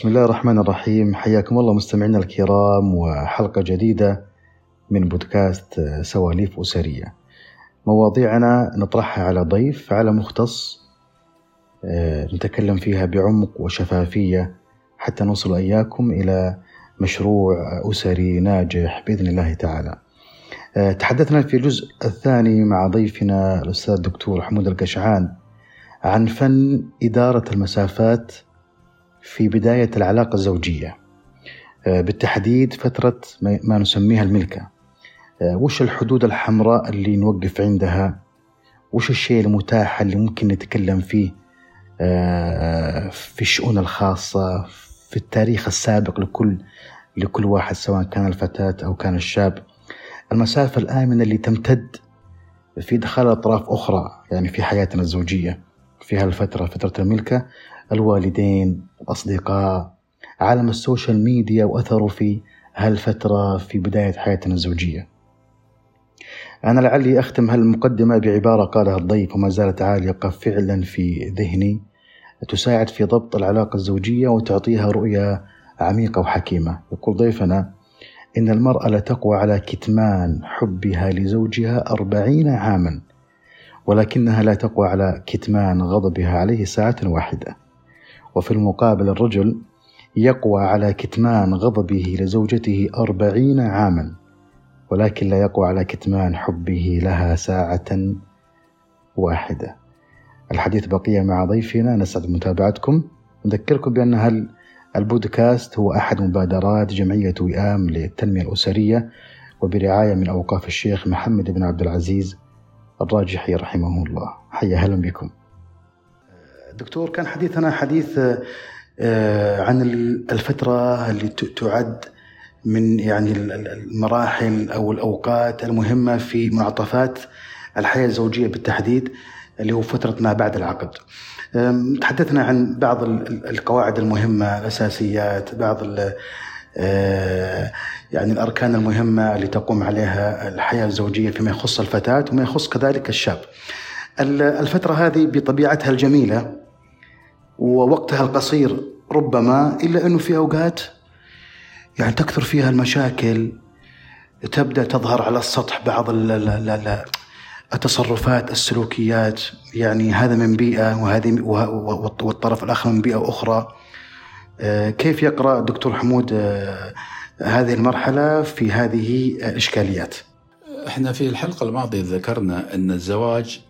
بسم الله الرحمن الرحيم حياكم الله مستمعينا الكرام وحلقة جديدة من بودكاست سواليف أسرية مواضيعنا نطرحها على ضيف على مختص نتكلم فيها بعمق وشفافية حتى نوصل إياكم إلى مشروع أسري ناجح بإذن الله تعالى تحدثنا في الجزء الثاني مع ضيفنا الأستاذ الدكتور حمود القشعان عن فن إدارة المسافات في بداية العلاقة الزوجية. آه، بالتحديد فترة ما نسميها الملكة. آه، وش الحدود الحمراء اللي نوقف عندها؟ وش الشيء المتاح اللي ممكن نتكلم فيه؟ في الشؤون الخاصة في التاريخ السابق لكل لكل واحد سواء كان الفتاة أو كان الشاب. المسافة الآمنة اللي تمتد في دخل أطراف أخرى يعني في حياتنا الزوجية في هالفترة فترة الملكة. الوالدين الأصدقاء عالم السوشيال ميديا وأثره في هالفترة في بداية حياتنا الزوجية. أنا لعلي أختم هالمقدمة بعبارة قالها الضيف وما زالت عالقة فعلا في ذهني تساعد في ضبط العلاقة الزوجية وتعطيها رؤية عميقة وحكيمة. يقول ضيفنا إن المرأة لتقوى على كتمان حبها لزوجها أربعين عاما ولكنها لا تقوى على كتمان غضبها عليه ساعة واحدة. وفي المقابل الرجل يقوى على كتمان غضبه لزوجته أربعين عاما ولكن لا يقوى على كتمان حبه لها ساعة واحدة. الحديث بقية مع ضيفنا نسعد بمتابعتكم نذكركم بأن هل البودكاست هو أحد مبادرات جمعية وئام للتنمية الأسرية؟ وبرعاية من أوقاف الشيخ محمد بن عبد العزيز الراجحي رحمه الله. حيا أهلا بكم. دكتور كان حديثنا حديث آه، عن الفترة اللي تعد من يعني المراحل أو الأوقات المهمة في منعطفات الحياة الزوجية بالتحديد اللي هو فترة ما بعد العقد. تحدثنا عن بعض القواعد المهمة الأساسيات بعض آه، يعني الأركان المهمة اللي تقوم عليها الحياة الزوجية فيما يخص الفتاة وما يخص كذلك الشاب. الفترة هذه بطبيعتها الجميلة ووقتها القصير ربما إلا أنه في أوقات يعني تكثر فيها المشاكل تبدأ تظهر على السطح بعض التصرفات السلوكيات يعني هذا من بيئة وهذه والطرف الآخر من بيئة أخرى. آه، كيف يقرأ الدكتور حمود آه، هذه المرحلة في هذه الإشكاليات؟ إحنا في الحلقة الماضية ذكرنا أن الزواج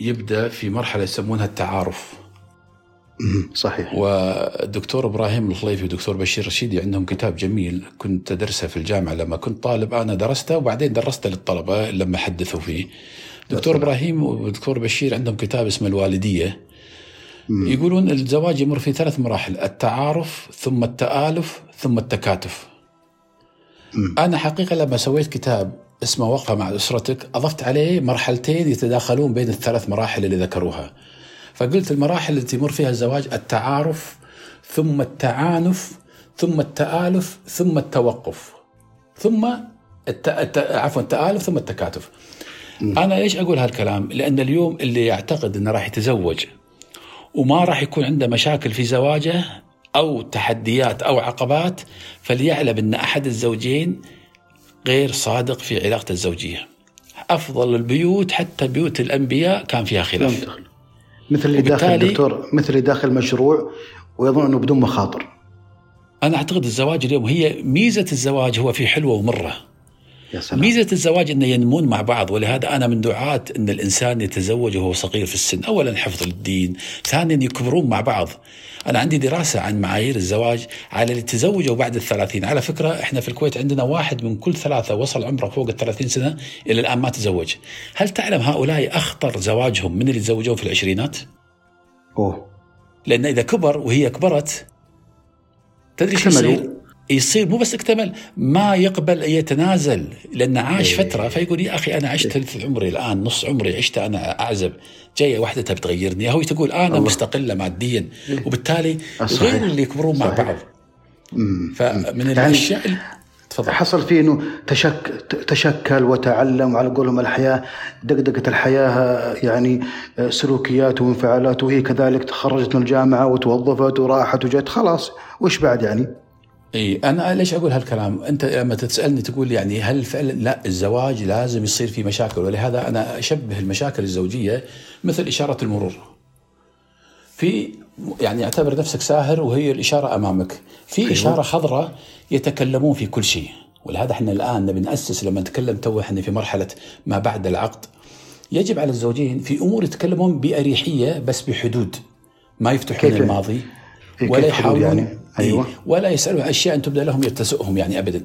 يبدأ في مرحلة يسمونها التعارف. صحيح. والدكتور إبراهيم الخليفي والدكتور بشير رشيدي عندهم كتاب جميل. كنت أدرسه في الجامعة لما كنت طالب أنا درسته وبعدين درسته للطلبة لما حدثوا فيه. دكتور إبراهيم والدكتور بشير عندهم كتاب اسمه الوالدية. يقولون الزواج يمر في ثلاث مراحل التعارف ثم التآلف ثم التكاتف. أنا حقيقة لما سويت كتاب اسمه وقفة مع أسرتك أضفت عليه مرحلتين يتداخلون بين الثلاث مراحل اللي ذكروها. فقلت المراحل التي يمر فيها الزواج التعارف ثم التعانف ثم التآلف ثم التوقف ثم الت... الت... عفوا التآلف ثم التكاتف أنا ليش أقول هالكلام؟ لأن اليوم اللي يعتقد إنه راح يتزوج وما راح يكون عنده مشاكل في زواجه أو تحديات أو عقبات فليعلم إن أحد الزوجين غير صادق في علاقته الزوجية. أفضل البيوت حتى بيوت الأنبياء كان فيها خلاف. مثل اللي داخل دكتور مثل اللي داخل مشروع ويظن إنه بدون مخاطر. أنا أعتقد الزواج اليوم هي ميزة الزواج هو في حلوة ومرة. يا سلام. ميزة الزواج أنه ينمون مع بعض ولهذا أنا من دعاة أن الإنسان يتزوج وهو صغير في السن أولا حفظ الدين ثانيا يكبرون مع بعض أنا عندي دراسة عن معايير الزواج على اللي تزوجوا بعد الثلاثين على فكرة إحنا في الكويت عندنا واحد من كل ثلاثة وصل عمره فوق الثلاثين سنة إلى الآن ما تزوج هل تعلم هؤلاء أخطر زواجهم من اللي تزوجون في العشرينات؟ أوه لأن إذا كبر وهي كبرت تدري شو يصير؟ يصير مو بس اكتمل ما يقبل يتنازل لأنه عاش إيه. فترة. فيقول يا أخي أنا عشت ثلث عمري الآن نص عمري عشت أنا أعزب. جاية واحدة تبي تغيرني. هو تقول أنا الله. مستقلة ماديا. وبالتالي غير اللي يكبرون مع بعض. فمن يعني الأشياء تفضل. حصل فيه إنه تشك تشكل وتعلم وعلى قولهم الحياة دقدقة الحياة يعني سلوكيات وانفعالات وهي كذلك تخرجت من الجامعة وتوظفت وراحت وجت. خلاص وش بعد يعني؟ اي أنا ليش أقول هالكلام؟ أنت لما تسألني تقول يعني هل فعلا لا الزواج لازم يصير فيه مشاكل ولهذا أنا أشبه المشاكل الزوجية مثل إشارة المرور. في يعني اعتبر نفسك ساهر وهي الإشارة أمامك، في أيوة. إشارة خضراء يتكلمون في كل شيء، ولهذا إحنا الآن نبي نأسس لما نتكلم تو إحنا في مرحلة ما بعد العقد يجب على الزوجين في أمور يتكلمون بأريحية بس بحدود ما يفتحون؟ الماضي إيه، ولا يحاولون يعني؟ أيوة. إيه، ولا يسالون عن أشياء ان تبدأ لهم يتسؤهم يعني ابدا.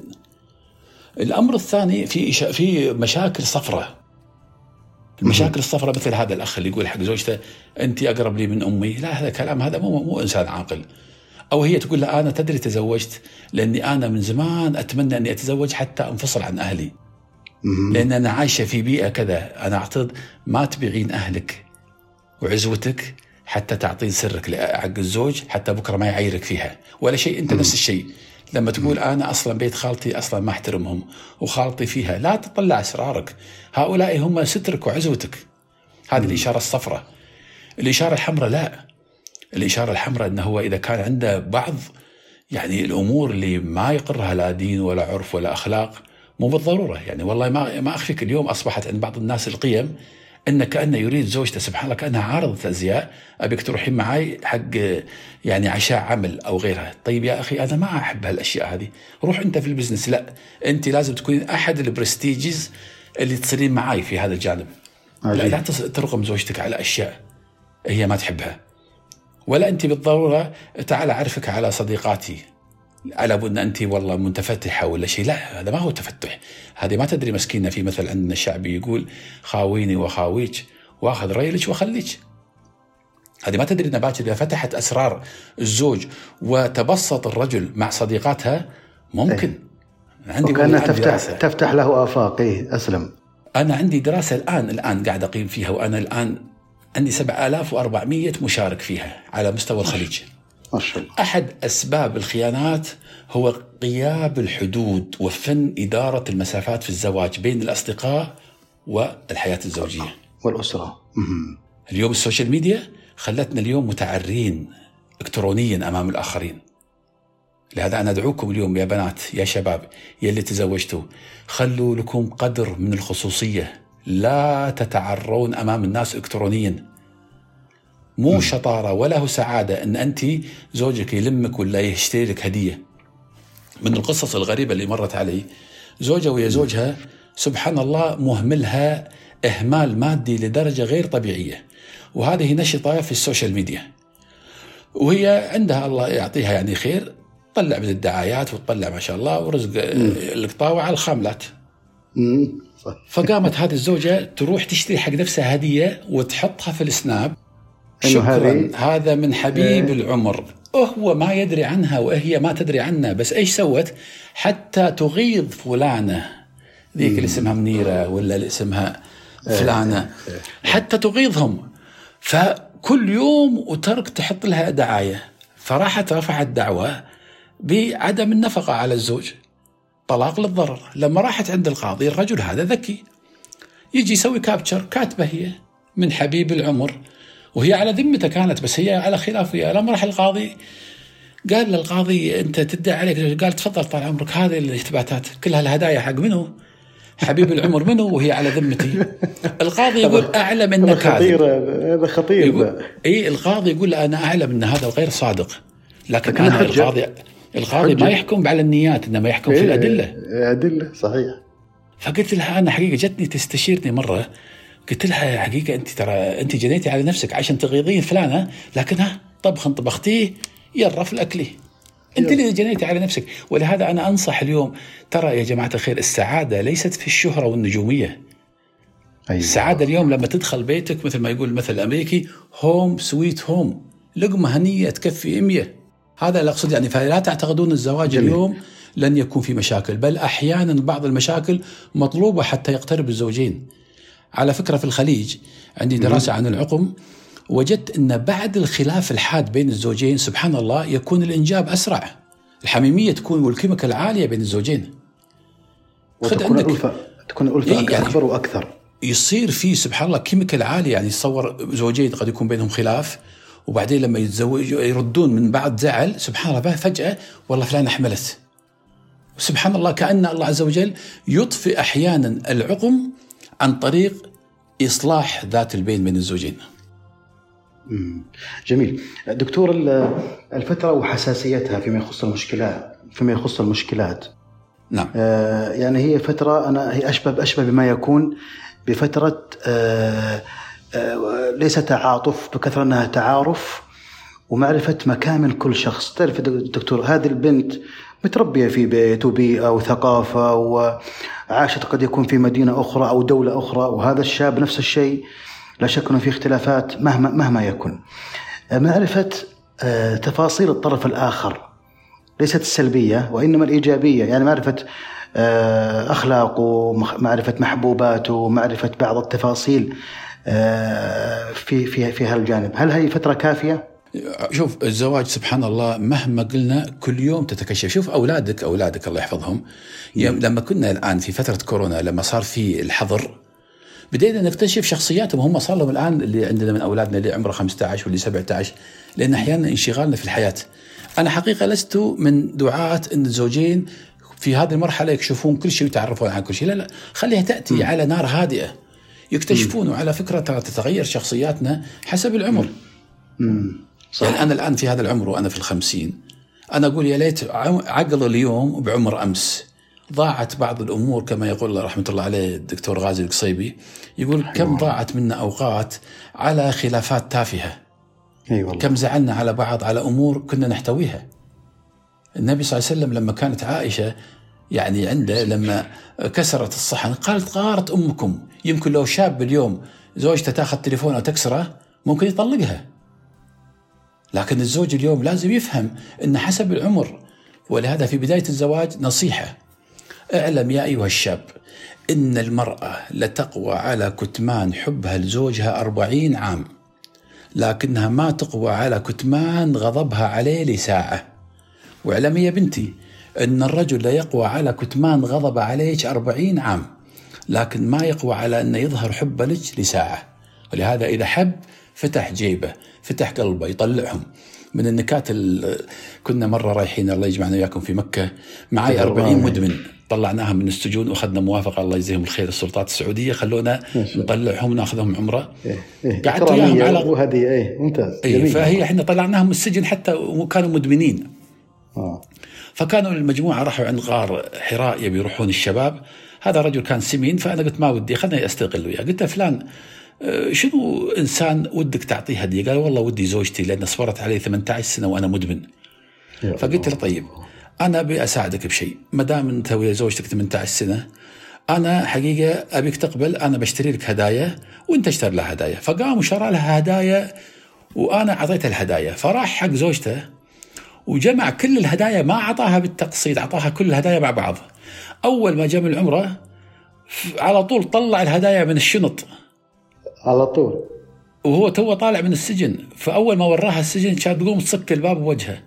الأمر الثاني في في مشاكل صفراء. المشاكل الصفراء مثل هذا الأخ اللي يقول حق زوجته أنت أقرب لي من أمي، لا هذا كلام هذا مو مو إنسان عاقل. أو هي تقول له أنا تدري تزوجت لأني أنا من زمان أتمنى أني أتزوج حتى أنفصل عن أهلي. مهم. لأن أنا عايشة في بيئة كذا، أنا أعتقد ما تبيعين أهلك وعزوتك حتى تعطين سرك حق الزوج حتى بكرة ما يعيرك فيها، ولا شيء أنت نفس الشيء. لما تقول أنا أصلا بيت خالتي أصلا ما أحترمهم وخالتي فيها، لا تطلع أسرارك، هؤلاء هم سترك وعزوتك. هذه الإشارة الصفراء. الإشارة الحمراء لا. الإشارة الحمراء إنه هو إذا كان عنده بعض يعني الأمور اللي ما يقرها لا دين ولا عرف ولا أخلاق مو بالضرورة يعني والله ما ما أخفيك اليوم أصبحت عند بعض الناس القيم انه كانه يريد زوجته سبحان الله كأنها عارضة ازياء ابيك تروحين معي حق يعني عشاء عمل أو غيرها، طيب يا أخي أنا ما أحب هالأشياء هذه، روح أنت في ال business لا أنت لازم تكونين أحد ال prestiges اللي تصيرين معي في هذا الجانب. لا عجيب. لا تص- ترغم زوجتك على أشياء هي ما تحبها. ولا أنت بالضرورة تعال أعرفك على صديقاتي على ان أنت والله متفتحه ولا شيء؟ لا هذا ما هو تفتح. هذه ما تدري مسكينة في مثل عندنا الشعبي يقول خاويني وخاويك واخذ ريلك واخليك هذه ما تدري ان باكر إذا فتحت أسرار الزوج وتبسط الرجل مع صديقاتها ممكن. عندي وكأنها تفتح دراسة. تفتح له آفاق إيه أسلم. أنا عندي دراسة الآن الآن قاعد أقيم فيها وأنا الآن عندي 7400 مشارك فيها على مستوى الخليج. ما شاء الله أحد أسباب الخيانات هو غياب الحدود وفن إدارة المسافات في الزواج بين الأصدقاء والحياة الزوجية. والأسرة مهم. اليوم السوشيال ميديا خلتنا اليوم متعرين الكترونيا أمام الآخرين. لهذا أنا أدعوكم اليوم يا بنات يا شباب يا اللي تزوجتوا خلوا لكم قدر من الخصوصية لا تتعرون أمام الناس الكترونيا. مو شطارة ولا هو سعادة إن أنت زوجك يلمك ولا يشتري لك هدية. من القصص الغريبة اللي مرت علي زوجة ويا زوجها سبحان الله مهملها إهمال مادي لدرجة غير طبيعية. وهذه نشطة في ال social media. وهي عندها الله يعطيها يعني خير تطلع من الدعايات وتطلع ما شاء الله ورزق القطاوه على الخاملات. فقامت هذه الزوجة تروح تشتري حق نفسها هدية وتحطها في السناب شكرا. هذا من حبيب العمر. هو ما يدري عنها وهي ما تدري عنه. بس إيش سوت؟ حتى تغيظ فلانة. ذيك اللي اسمها منيرة ولا اللي اسمها فلانة. حتى تغيظهم. فكل يوم وترك تحط لها دعاية. فراحت رفعت دعوة بعدم النفقة على الزوج. طلاق للضرر. لما راحت عند القاضي الرجل هذا ذكي. يجي يسوي كابتشر كاتبة هي من حبيب العمر. وهي على ذمته كانت بس هي على خلاف وياه لما راح القاضي قال للقاضي أنت تدعي عليك قال تفضل طال عمرك هذه الاثباتات كلها الهدايا حق منو؟ حبيب العمر منو وهي على ذمتي القاضي يقول أعلم هذا انك كاذب خطير هذا خطير يقول. إي القاضي يقول أنا أعلم أن هذا غير صادق لكن أنا حجة. القاضي القاضي حجة. ما يحكم على النيات إنما يحكم في إيه، الأدلة إيه، أدلة صحيح فقلت لها أنا حقيقة جتني تستشيرني مرة قلت لها حقيقة أنت ترى أنت جنيتي على نفسك عشان تغيظين فلانة لكن ها طبخ طبختيه يرف الاكلي أنت اللي جنيتي على نفسك. ولهذا أنا أنصح اليوم ترى يا جماعة الخير السعادة ليست في الشهرة والنجومية. أيوة. السعادة اليوم لما تدخل بيتك مثل ما يقول المثل الأمريكي هوم سويت هوم لقمة هنية تكفي 100 هذا اللي أقصد يعني فلا تعتقدون الزواج جميل. اليوم لن يكون في مشاكل بل أحيانا بعض المشاكل مطلوبة حتى يقترب الزوجين. على فكرة في الخليج عندي دراسة عن العقم وجدت إن بعد الخلاف الحاد بين الزوجين سبحان الله يكون الإنجاب أسرع. الحميمية تكون وال chemical عاليه بين الزوجين. وتكون الألفة تكون الألفة إيه يعني أكبر وأكثر. يصير في سبحان الله chemical عالي يعني تصور زوجين قد يكون بينهم خلاف وبعدين لما يتزوجوا يردون من بعد زعل سبحان الله فجأة والله فلانة حملت سبحان الله كأن الله عز وجل يطفئ أحيانا العقم عن طريق إصلاح ذات البين بين الزوجين. جميل. دكتور ال- الفترة وحساسيتها فيما يخص المشكلات فيما يخص المشكلات. نعم. آه، يعني هي فترة أنا هي أشبه أشبه بما يكون بفترة آه، آه، ليس تعاطف بكثرة أنها تعارف ومعرفة مكامن كل شخص. تعرف دكتور هذه البنت متربية في بيت وبيئة وثقافة وعاشت قد يكون في مدينة أخرى أو دولة أخرى وهذا الشاب نفس الشيء. لا شك أنه في اختلافات مهما مهما يكن. معرفة آه، تفاصيل الطرف الآخر ليست السلبية وإنما الإيجابية. يعني معرفة آه، أخلاقه معرفة محبوباته معرفة بعض التفاصيل آه، في في في هالجانب. هل هذه فترة كافية؟ شوف الزواج سبحان الله مهما قلنا كل يوم تتكشف. شوف أولادك أولادك الله يحفظهم. يوم لما كنا الآن في فترة كورونا لما صار في الحظر بدينا نكتشف شخصياتهم. هم صار لهم الآن اللي عندنا من أولادنا اللي عمره 15 واللي 17 لأن أحيانا انشغالنا في الحياة. أنا حقيقة لست من دعاة إن الزوجين في هذه المرحلة يكشفون كل شيء ويتعرفون عن كل شيء، لا لا. خليها تأتي على نار هادئة. يكتشفون وعلى فكرة ترى تتغير شخصياتنا حسب العمر. مم. صح. يعني أنا الآن في هذا العمر وأنا في الخمسين أنا أقول يا ليت عقل اليوم بعمر أمس. ضاعت بعض الأمور كما يقول رحمة الله عليه الدكتور غازي القصيبي يقول كم ضاعت منا أوقات على خلافات تافهة. أي والله. كم زعلنا على بعض على أمور كنا نحتويها. النبي صلى الله عليه وسلم لما كانت عائشة يعني عنده لما كسرت الصحن قالت غارت أمكم. يمكن لو شاب اليوم زوجته تاخذ تليفون أو تكسره ممكن يطلقها. لكن الزوج اليوم لازم يفهم أن حسب العمر ولهذا في بداية الزواج نصيحة. اعلم يا أيها الشاب إن المرأة لتقوى على كتمان حبها لزوجها أربعين عام لكنها ما تقوى على كتمان غضبها عليه لساعة. واعلمي يا بنتي أن الرجل لا يقوى على كتمان غضب عليك أربعين عام لكن ما يقوى على أن يظهر حبه لك لساعة. ولهذا إذا حب فتح جيبه فتح قلبه يطلعهم من النكات ال- كنا مرة رايحين الله يجمعنا وياكم في مكة معي تفضل. 40 مدمن طلعناها من السجون وأخذنا موافقة الله يجزيهم الخير السلطات السعودية خلونا. نطلعهم ناخذهم عمرة إيه. إيه. قعدت وياهم على- وهدية إيه ممتاز جميل. فهي إحنا طلعناهم من السجن حتى وكانوا مدمنين آه. فكانوا المجموعه راحوا عند غار حراء يبي يروحون الشباب هذا رجل كان سمين فأنا قلت ما ودي خلني أستقل وياه قلت له فلان شنو إنسان ودك تعطيه هدية؟ قال والله ودي زوجتي لأن صبرت علي 18 سنة وأنا مدمن. فقلت له طيب أنا أبي أساعدك بشيء. ما دام أنت ويا زوجتك 18 سنة أنا حقيقة أبيك تقبل أنا بشتري لك هدايا وأنت اشتري لها هدايا. فقام وشرى لها هدايا وأنا أعطيته الهدايا. فراح حق زوجته وجمع كل الهدايا ما أعطاها بالتقسيط أعطاها كل الهدايا مع بعض. أول ما جاء من العمرة على طول طلع الهدايا من الشنط. على طول. وهو تو طالع من السجن فأول ما وراها السجن كانت تقوم تصك الباب بوجهه.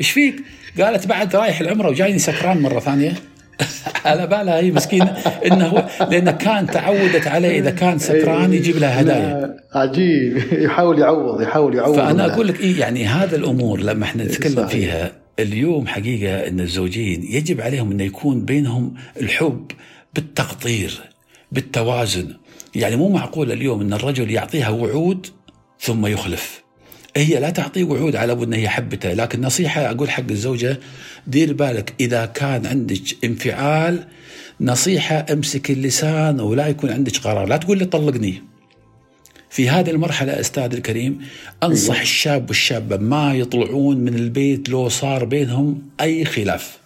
إيش فيك؟ قالت بعد رايح العمرة وجايني سكران مرة ثانية. على بالها هي مسكينه إنه هو لأنه كان تعودت عليه إذا كان سكران يجيب لها هدايا. عجيب. يحاول يعوض يحاول يعوض. فأنا أقول لك إيه يعني هذا الأمور لما إحنا نتكلم صحيح. فيها اليوم حقيقة إن الزوجين يجب عليهم إنه يكون بينهم الحب بالتقدير بالتوازن. يعني مو معقول اليوم إن الرجل يعطيها وعود ثم يخلف. هي لا تعطيه وعود على إن هي حبته لكن نصيحة أقول حق الزوجة دير بالك إذا كان عندك انفعال نصيحة أمسك اللسان ولا يكون عندك قرار. لا تقول لي طلقني. في هذه المرحلة أستاذ الكريم أنصح الشاب والشابة ما يطلعون من البيت لو صار بينهم أي خلاف.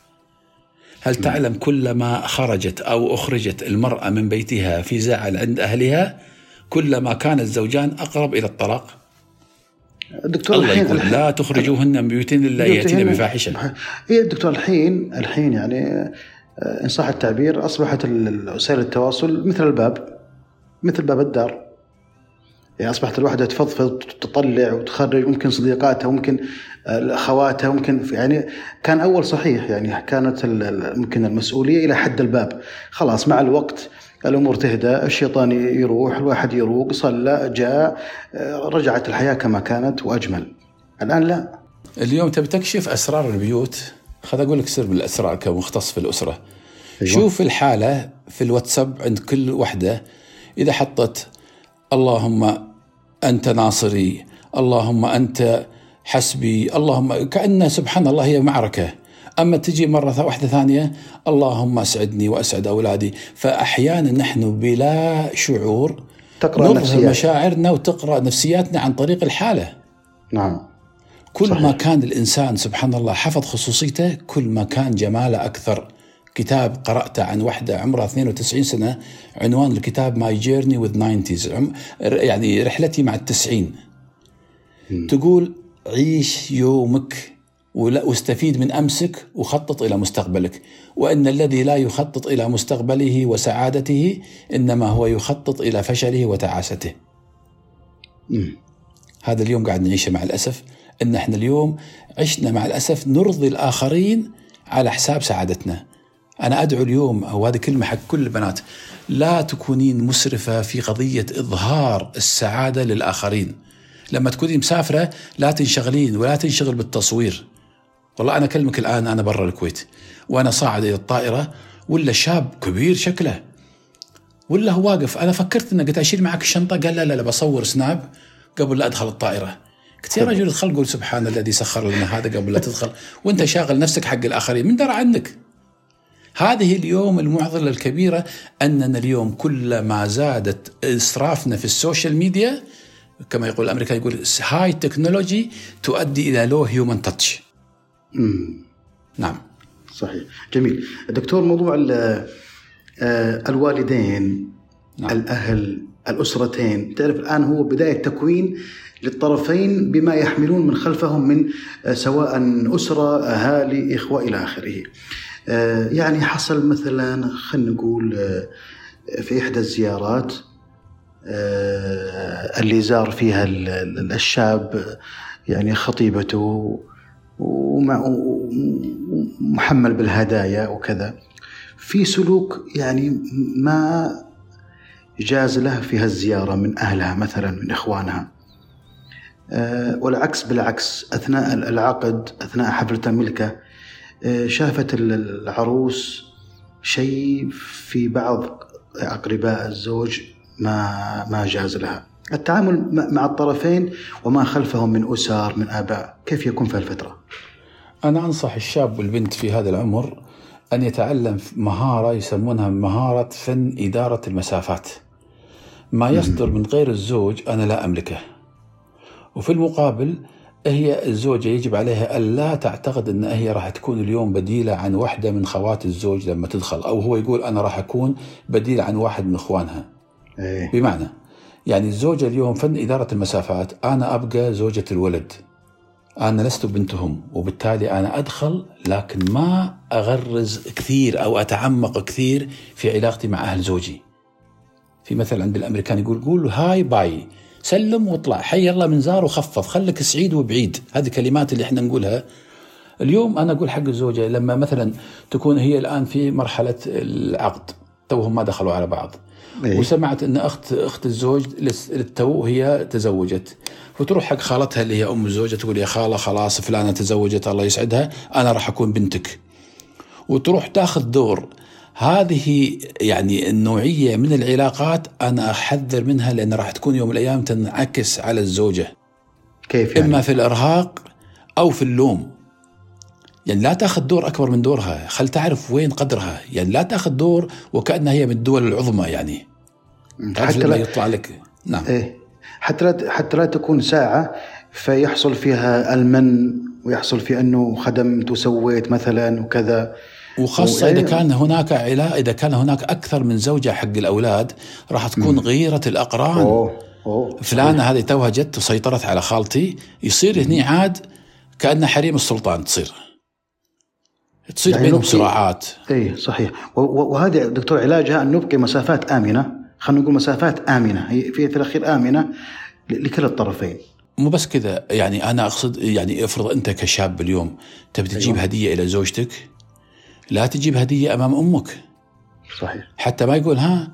هل تعلم كلما خرجت أو أخرجت المرأة من بيتها في زعل عند أهلها كلما كان الزوجان أقرب إلى الطلاق؟ الدكتور الله الحين يقول الحين- لا تخرجوهن من بيوتهن إلا يأتين بيوتهن- بفاحشة. هي الدكتور الحين الحين يعني آه، إن صح التعبير أصبحت وسائل التواصل مثل الباب مثل باب الدار. يعني أصبحت الوحدة تفضفض وتطلع وتخرج ممكن صديقاتها ممكن أخواتها ممكن يعني كان أول صحيح يعني كانت ممكن المسؤولية إلى حد الباب. خلاص مع الوقت الأمور تهدى الشيطان يروح الواحد يروق صلى جاء رجعت الحياة كما كانت وأجمل. الآن لا. اليوم تبي تكشف أسرار البيوت؟ خذ أقول لك سر من الاسرار كمختص في الأسرة. أيوة. شوف الحالة في الواتساب عند كل وحدة. إذا حطت اللهم أنت ناصري. اللهم أنت حسبي. اللهم كأن سبحان الله هي معركة. أما تجي مرة واحدة ثانية اللهم أسعدني وأسعد أولادي. فأحيانا نحن بلا شعور تقرأ نفسيات. مشاعرنا وتقرأ نفسياتنا عن طريق الحالة. نعم. كل صحيح. ما كان الإنسان سبحان الله حفظ خصوصيته كل ما كان جماله أكثر. كتاب قرأته عن واحدة عمرها 92 سنة عنوان الكتاب ماي جيرني وذ 90 يعني رحلتي مع التسعين تقول عيش يومك واستفيد من أمسك وخطط إلى مستقبلك وإن الذي لا يخطط إلى مستقبله وسعادته إنما هو يخطط إلى فشله وتعاسته. مم. هذا اليوم قاعد نعيشه مع الأسف إن إحنا اليوم عشنا مع الأسف نرضي الآخرين على حساب سعادتنا. أنا أدعو اليوم وهذه كلمة حق كل البنات لا تكونين مسرفة في قضية إظهار السعادة للآخرين. لما تكوني مسافرة لا تنشغلين ولا تنشغل بالتصوير. والله أنا أكلمك الآن أنا برا الكويت وأنا صاعد إلى الطائرة ولا شاب كبير شكله ولا هو واقف. أنا فكرت أنه قلت أشيل معك الشنطة قال لا لا لا بصور سناب قبل لا أدخل الطائرة. قلت يا رجل ادخل قول سبحان الذي سخر لنا هذا قبل لا تدخل وأنت شاغل نفسك حق الآخرين. من درى عنك؟ هذه اليوم المعضلة الكبيرة أننا اليوم كلما زادت إسرافنا في ال social media كما يقول الامريكان يقول high technology تؤدي إلى low human touch نعم. صحيح. جميل. دكتور موضوع آه، الوالدين نعم. الأهل الأسرتين. تعرف الآن هو بداية تكوين للطرفين بما يحملون من خلفهم من آه، سواء أسرة أهالي إخوة إلى آخره. آه، يعني حصل مثلا خلينا نقول في إحدى الزيارات آه، اللي زار فيها الشاب يعني خطيبته ومحمل بالهدايا وكذا. في سلوك يعني ما جاز له في هالزيارة من أهلها مثلا من إخوانها. آه، والعكس بالعكس أثناء العقد أثناء حفلة الملكة آه، شافت العروس شيء في بعض أقرباء الزوج ما ما جاز لها. التعامل مع الطرفين وما خلفهم من أسر من آباء. كيف يكون في الفترة أنا أنصح الشاب والبنت في هذا العمر أن يتعلم مهارة يسمونها مهارة فن إدارة المسافات. ما يصدر من غير الزوج أنا لا أملكه. وفي المقابل هي الزوجة يجب عليها ألا تعتقد أن هي راح تكون اليوم بديلة عن واحدة من خوات الزوج لما تدخل أو هو يقول أنا راح أكون بديل عن واحد من إخوانها. إيه. بمعنى يعني الزوجة اليوم فن إدارة المسافات أنا أبقى زوجة الولد. أنا لست بنتهم وبالتالي أنا أدخل لكن ما أغرز كثير أو أتعمق كثير في علاقتي مع أهل زوجي. في مثل عند الأمريكان يقول قول هاي باي. سلم واطلع. حي الله من زار وخفف. خلك سعيد وبعيد. هذه كلمات اللي إحنا نقولها. اليوم أنا أقول حق الزوجة لما مثلا تكون هي الآن في مرحلة العقد توهم ما دخلوا على بعض. إيه؟ وسمعت إن أخت أخت الزوج للتو هي تزوجت. وتروح حق خالتها اللي هي أم الزوجة تقول يا خالة خلاص فلانة تزوجت الله يسعدها أنا راح أكون بنتك. وتروح تاخذ دور. هذه يعني النوعية من العلاقات أنا أحذر منها لأن راح تكون يوم من الأيام تنعكس على الزوجة. كيف يعني؟ إما في الإرهاق أو في اللوم. يعني لا تأخذ دور أكبر من دورها. خل تعرف وين قدرها. يعني لا تأخذ دور وكأنها هي من الدول العظمى يعني. حتى لا يطلع لك. نعم. إيه. حتى لا حتى لا تكون ساعة فيحصل فيها ألمن ويحصل في أنه خدمت وسويت مثلا وكذا. وخاصة إذا كان هناك علاء إذا كان هناك أكثر من زوجة حق الأولاد راح تكون غيرة الأقران. أوه. أوه. فلانة هذه توها جت وسيطرت على خالتي يصير هني عاد كأنها حريم السلطان تصير. تصير يعني بينهم صراعات. اي صحيح. وهذه دكتور علاجها أن نبقي مسافات آمنة. خلينا نقول مسافات آمنة. هي في الأخير آمنة لكلا الطرفين. مو بس كذا يعني أنا أقصد يعني افرض أنت كشاب اليوم تبي تجيب أيوة. هدية إلى زوجتك لا تجيب هدية أمام أمك. صحيح. حتى ما يقول ها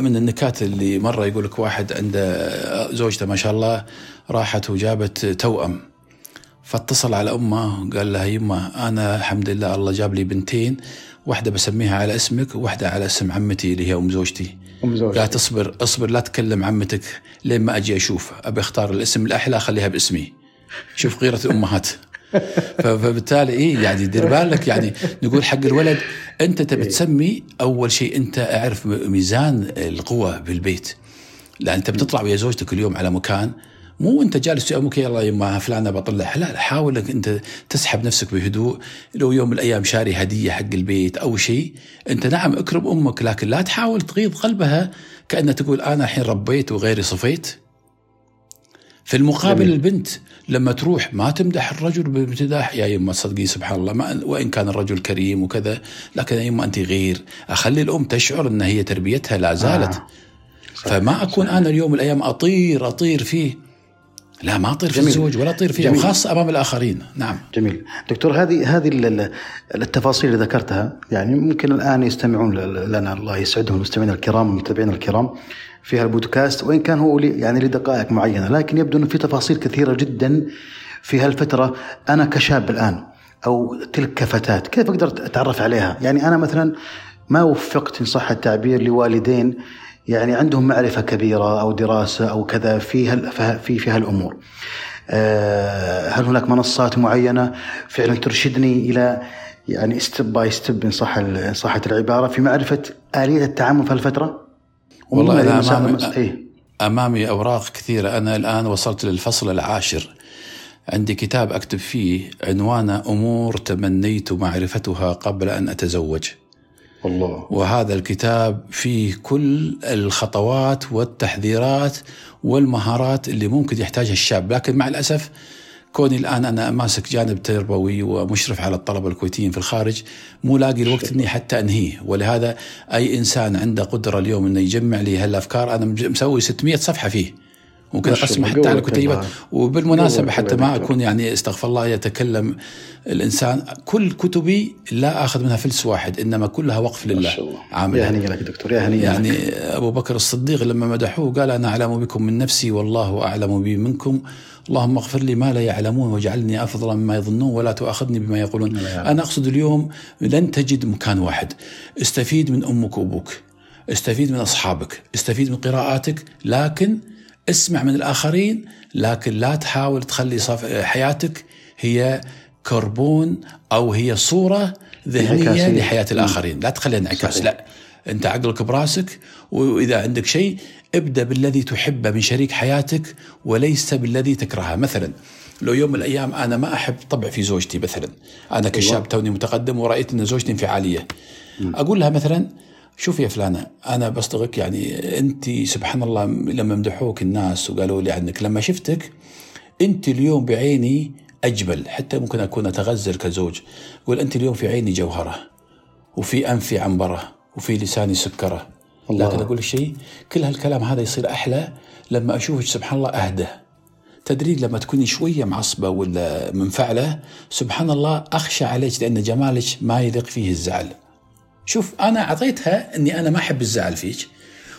من النكات اللي مرة يقول لك واحد عنده زوجته ما شاء الله راحت وجابت توأم. فاتصل على أمه وقال لها يما أنا الحمد لله الله جاب لي بنتين واحدة بسميها على اسمك وواحده على اسم عمتي اللي هي أم زوجتي. أم زوجتي. لا تصبر اصبر لا تكلم عمتك لين ما أجي أشوف أبي أختار الاسم الأحلى خليها باسمي. شوف غيرة الأمهات. فبالتالي إيه يعني دير بالك يعني نقول حق الولد أنت تبي إيه. تسمي أول شيء أنت أعرف ميزان القوة بالبيت. لأن انت بتطلع ويا زوجتك اليوم على مكان مو أنت جالس أمك يلا يما فلانة بطلع لا حاول إنك أنت تسحب نفسك بهدوء. لو يوم من الأيام شاري هدية حق البيت أو شيء أنت نعم اكرم أمك لكن لا تحاول تغيظ قلبها كأنها تقول أنا الحين ربيت وغيري صفيت. في المقابل جميل. البنت لما تروح ما تمدح الرجل بامتداح يا يما صدقي سبحان الله ما وإن كان الرجل كريم وكذا لكن يا يما أنت غير أخلي الأم تشعر إن هي تربيتها لا زالت آه. فما أكون أنا اليوم الأيام أطير أطير فيه لا ما أطير في الزوج ولا أطير فيه وخاصه أمام الآخرين. نعم. جميل. دكتور هذه هذه التفاصيل اللي ذكرتها يعني ممكن الآن يستمعون لنا الله يسعدهم المستمعين الكرام المتابعين الكرام في هالبودكاست وإن كان هو يعني لدقائق معينة لكن يبدو إنه في تفاصيل كثيرة جدا في هالفترة. أنا كشاب الآن أو تلك كفتاه كيف أقدر أتعرف عليها؟ يعني أنا مثلا ما وفقت إن صح التعبير لوالدين يعني عندهم معرفة كبيرة أو دراسة أو كذا في هال في في هالامور. آه، هل هناك منصات معينة فعلا ترشدني إلى يعني step by step ان صح صحة العبارة في معرفة آلية التعامل في هالفترة؟ والله أنا أمامي, إيه؟ أمامي أوراق كثيرة أنا الآن وصلت للفصل العاشر عندي كتاب أكتب فيه عنوانه أمور تمنيت معرفتها قبل أن أتزوج الله وهذا الكتاب فيه كل الخطوات والتحذيرات والمهارات اللي ممكن يحتاجها الشاب. لكن مع الأسف كوني الآن أنا ماسك جانب تربوي ومشرف على الطلبة الكويتيين في الخارج مو لاقي الوقت إني حتى أنهيه. ولهذا أي إنسان عنده قدرة اليوم إنه يجمع لي هالأفكار أنا مسوي 600 صفحة فيه. ممكن اقسمه حتى على كتيبات وبالمناسبة حتى ما اكون يعني استغفر الله يتكلم الإنسان كل كتبي لا آخذ منها فلس واحد إنما كلها وقف لله. عامل يا هنيئا لك دكتور يا هنيئا يعني أبو بكر الصديق لما مدحوه قال أنا أعلم بكم من نفسي والله أعلم بي منكم. اللهم اغفر لي ما لا يعلمون واجعلني أفضل مما يظنون ولا تؤاخذني بما يقولون. أنا أقصد اليوم لن تجد مكان واحد. استفيد من أمك وأبوك. استفيد من أصحابك. استفيد من قراءاتك. لكن اسمع من الآخرين لكن لا تحاول تخلي حياتك هي كربون أو هي صورة ذهنية لحياة الآخرين. لا تخليها انعكاس لا. انت عقلك براسك وإذا عندك شيء ابدأ بالذي تحبه من شريك حياتك وليس بالذي تكرهه. مثلا لو يوم من الأيام أنا ما أحب طبع في زوجتي مثلا. أنا كشاب توني متقدم ورأيت إن زوجتي انفعالية. أقول لها مثلا شوفي يا فلانة أنا بصدقك يعني أنت سبحان الله لما مدحوك الناس وقالوا لي عنك لما شفتك أنت اليوم بعيني اجمل حتى ممكن أكون أتغزل كزوج يقول أنت اليوم في عيني جوهرة وفي أنفي عنبرة وفي لساني سكرة. الله. لكن أقول لك شيء كل هالكلام هذا يصير أحلى لما أشوفك سبحان الله أهدى. تدري لما تكوني شوية معصبة ولا منفعلة سبحان الله أخشى عليك لأن جمالك ما يليق فيه الزعل. شوف أنا أعطيتها إني أنا ما أحب الزعل فيك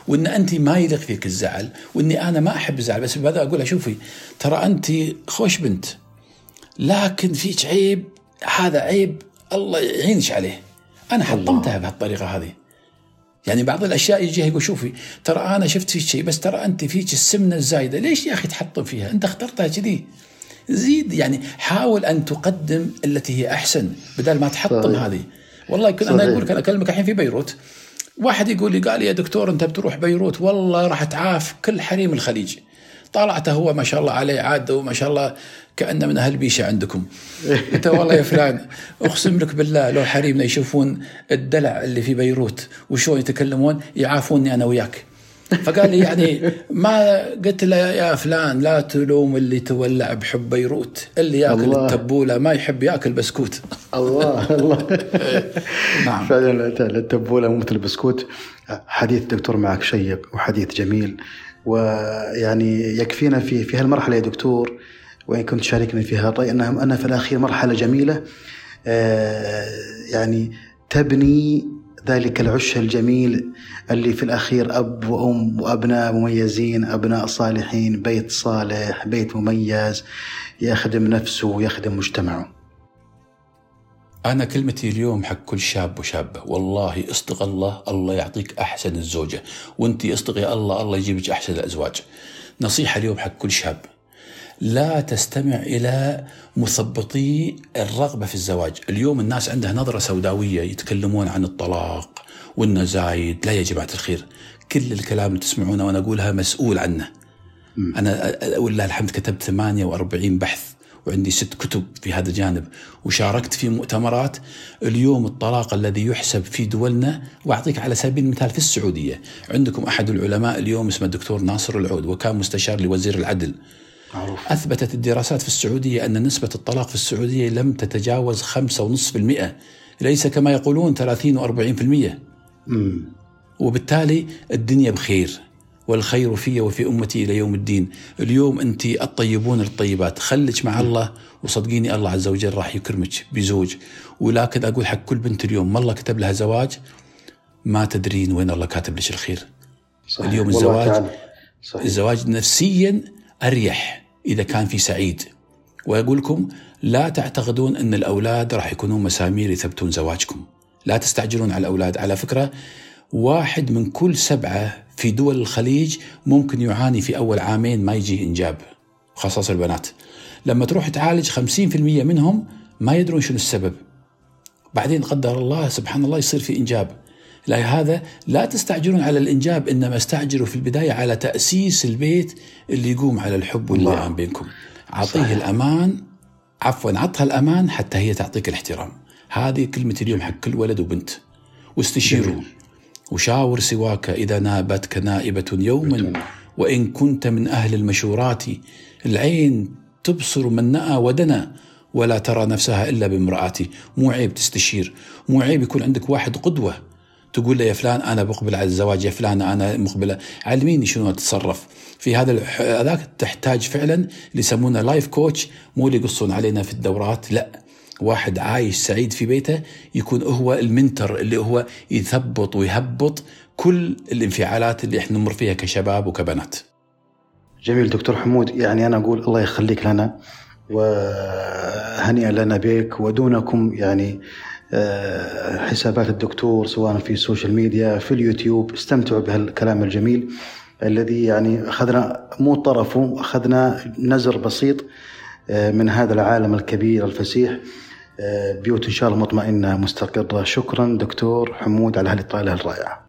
وإن أنت ما يليق فيك الزعل وإني أنا ما أحب الزعل بس بدا أقول لها شوفي ترى أنت خوش بنت لكن فيك عيب هذا عيب الله يعينش عليه. أنا حطمتها بهالطريقة هذه. يعني بعض الأشياء يجيها يقول شوفي ترى أنا شفت فيك شيء بس ترى أنت فيك السمنة الزايدة ليش يا أخي تحطم فيها؟ أنت اخترتها كذي. زيد يعني حاول أن تقدم التي هي أحسن بدل ما تحطم هذه. والله كنت أنا أقول لك أنا أكلمك الحين في بيروت. واحد يقول لي قال لي يا دكتور أنت بتروح بيروت؟ والله راح تعاف كل حريم الخليج طلعته هو ما شاء الله عليه عاد وما شاء الله كأنه من أهل بيشة عندكم. قلت والله يا فلان أقسم لك بالله لو حريمنا يشوفون الدلع اللي في بيروت وشلون يتكلمون يعافوني أنا وياك. فقال لي يعني ما قلت له يا فلان لا تلوم اللي تولع بحب بيروت اللي ياكل الله. التبولة ما يحب ياكل بسكوت. الله الله. نعم. فعلا التبولة مو مثل البسكوت. حديث دكتور معك شيق وحديث جميل. ويعني يكفينا في في هالمرحلة يا دكتور وإن كنت شاركني فيها. الراي إنها أنا في الأخير مرحلة جميلة. آه، يعني تبني ذلك العش الجميل اللي في الأخير أب وأم وأبناء مميزين أبناء صالحين بيت صالح بيت مميز يخدم نفسه ويخدم مجتمعه. أنا كلمتي اليوم حق كل شاب وشابة والله اصدق الله الله يعطيك أحسن الزوجة وانت اصدقي الله الله يجيبك أحسن الأزواج. نصيحة اليوم حق كل شاب لا تستمع إلى مثبطي الرغبة في الزواج. اليوم الناس عندها نظرة سوداوية يتكلمون عن الطلاق وانه زايد لا يا جماعة الخير. كل الكلام اللي تسمعونه وأنا أقولها مسؤول عنه. م. أنا ولله الحمد كتبت 48 بحث وعندي ست كتب في هذا الجانب وشاركت في مؤتمرات. اليوم الطلاق الذي يحسب في دولنا وأعطيك على سبيل المثال في السعودية عندكم أحد العلماء اليوم اسمه الدكتور ناصر العود وكان مستشار لوزير العدل. معروف. أثبتت الدراسات في السعودية أن نسبة الطلاق في السعودية لم تتجاوز 5.5% ليس كما يقولون 30 و40% وبالتالي الدنيا بخير والخير في وفي أمتي إلى يوم الدين. اليوم أنت الطيبون للطيبات خلك مع الله وصدقيني الله عز وجل راح يكرمك بزوج. ولكن أقول حق كل بنت اليوم ما الله كتب لها زواج؟ ما تدرين وين الله كاتب لك الخير. صحيح. اليوم الزواج صحيح. الزواج نفسيا أريح. إذا كان في سعيد. ويقول لكم لا تعتقدون أن الأولاد راح يكونون مسامير يثبتون زواجكم. لا تستعجلون على الأولاد. على فكرة واحد من كل سبعة في دول الخليج ممكن يعاني في أول عامين ما يجي إنجاب خاصة البنات. لما تروح تعالج 50% منهم ما يدرون شنو السبب. بعدين قدر الله سبحان الله يصير في إنجاب. لهذا لا تستعجلون على الإنجاب إنما استعجلوا في البداية على تأسيس البيت اللي يقوم على الحب واللعان بينكم. أعطيه الأمان عفوا عطها الأمان حتى هي تعطيك الاحترام. هذه كلمة اليوم حق كل ولد وبنت. واستشيروا. وشاور سواك إذا نابتك نائبة يوما. وإن كنت من أهل المشورات العين تبصر من نأى ودنا ولا ترى نفسها إلا بامرأتي. مو عيب تستشير. مو عيب يكون عندك واحد قدوة. تقول له يا فلان أنا بقبل على الزواج يا فلان أنا مقبله علميني شنو أتصرف؟ في هذا هذاك تحتاج فعلا اللي يسمونه life coach مو اللي يقصون علينا في الدورات لا. واحد عايش سعيد في بيته يكون هو ال mentor اللي هو يثبط ويهبط كل الانفعالات اللي إحنا نمر فيها كشباب وكبنات. جميل دكتور حمود يعني أنا أقول الله يخليك لنا وهنيئا لنا بك ودونكم يعني حسابات الدكتور سواء في ال social media في اليوتيوب. استمتعوا بهالكلام الجميل الذي يعني أخذنا مو طرفه أخذنا نزر بسيط آه، من هذا العالم الكبير الفسيح. آه، بيوت إن شاء الله مطمئنة مستقرة. شكرا دكتور حمود على هذه الرائعة.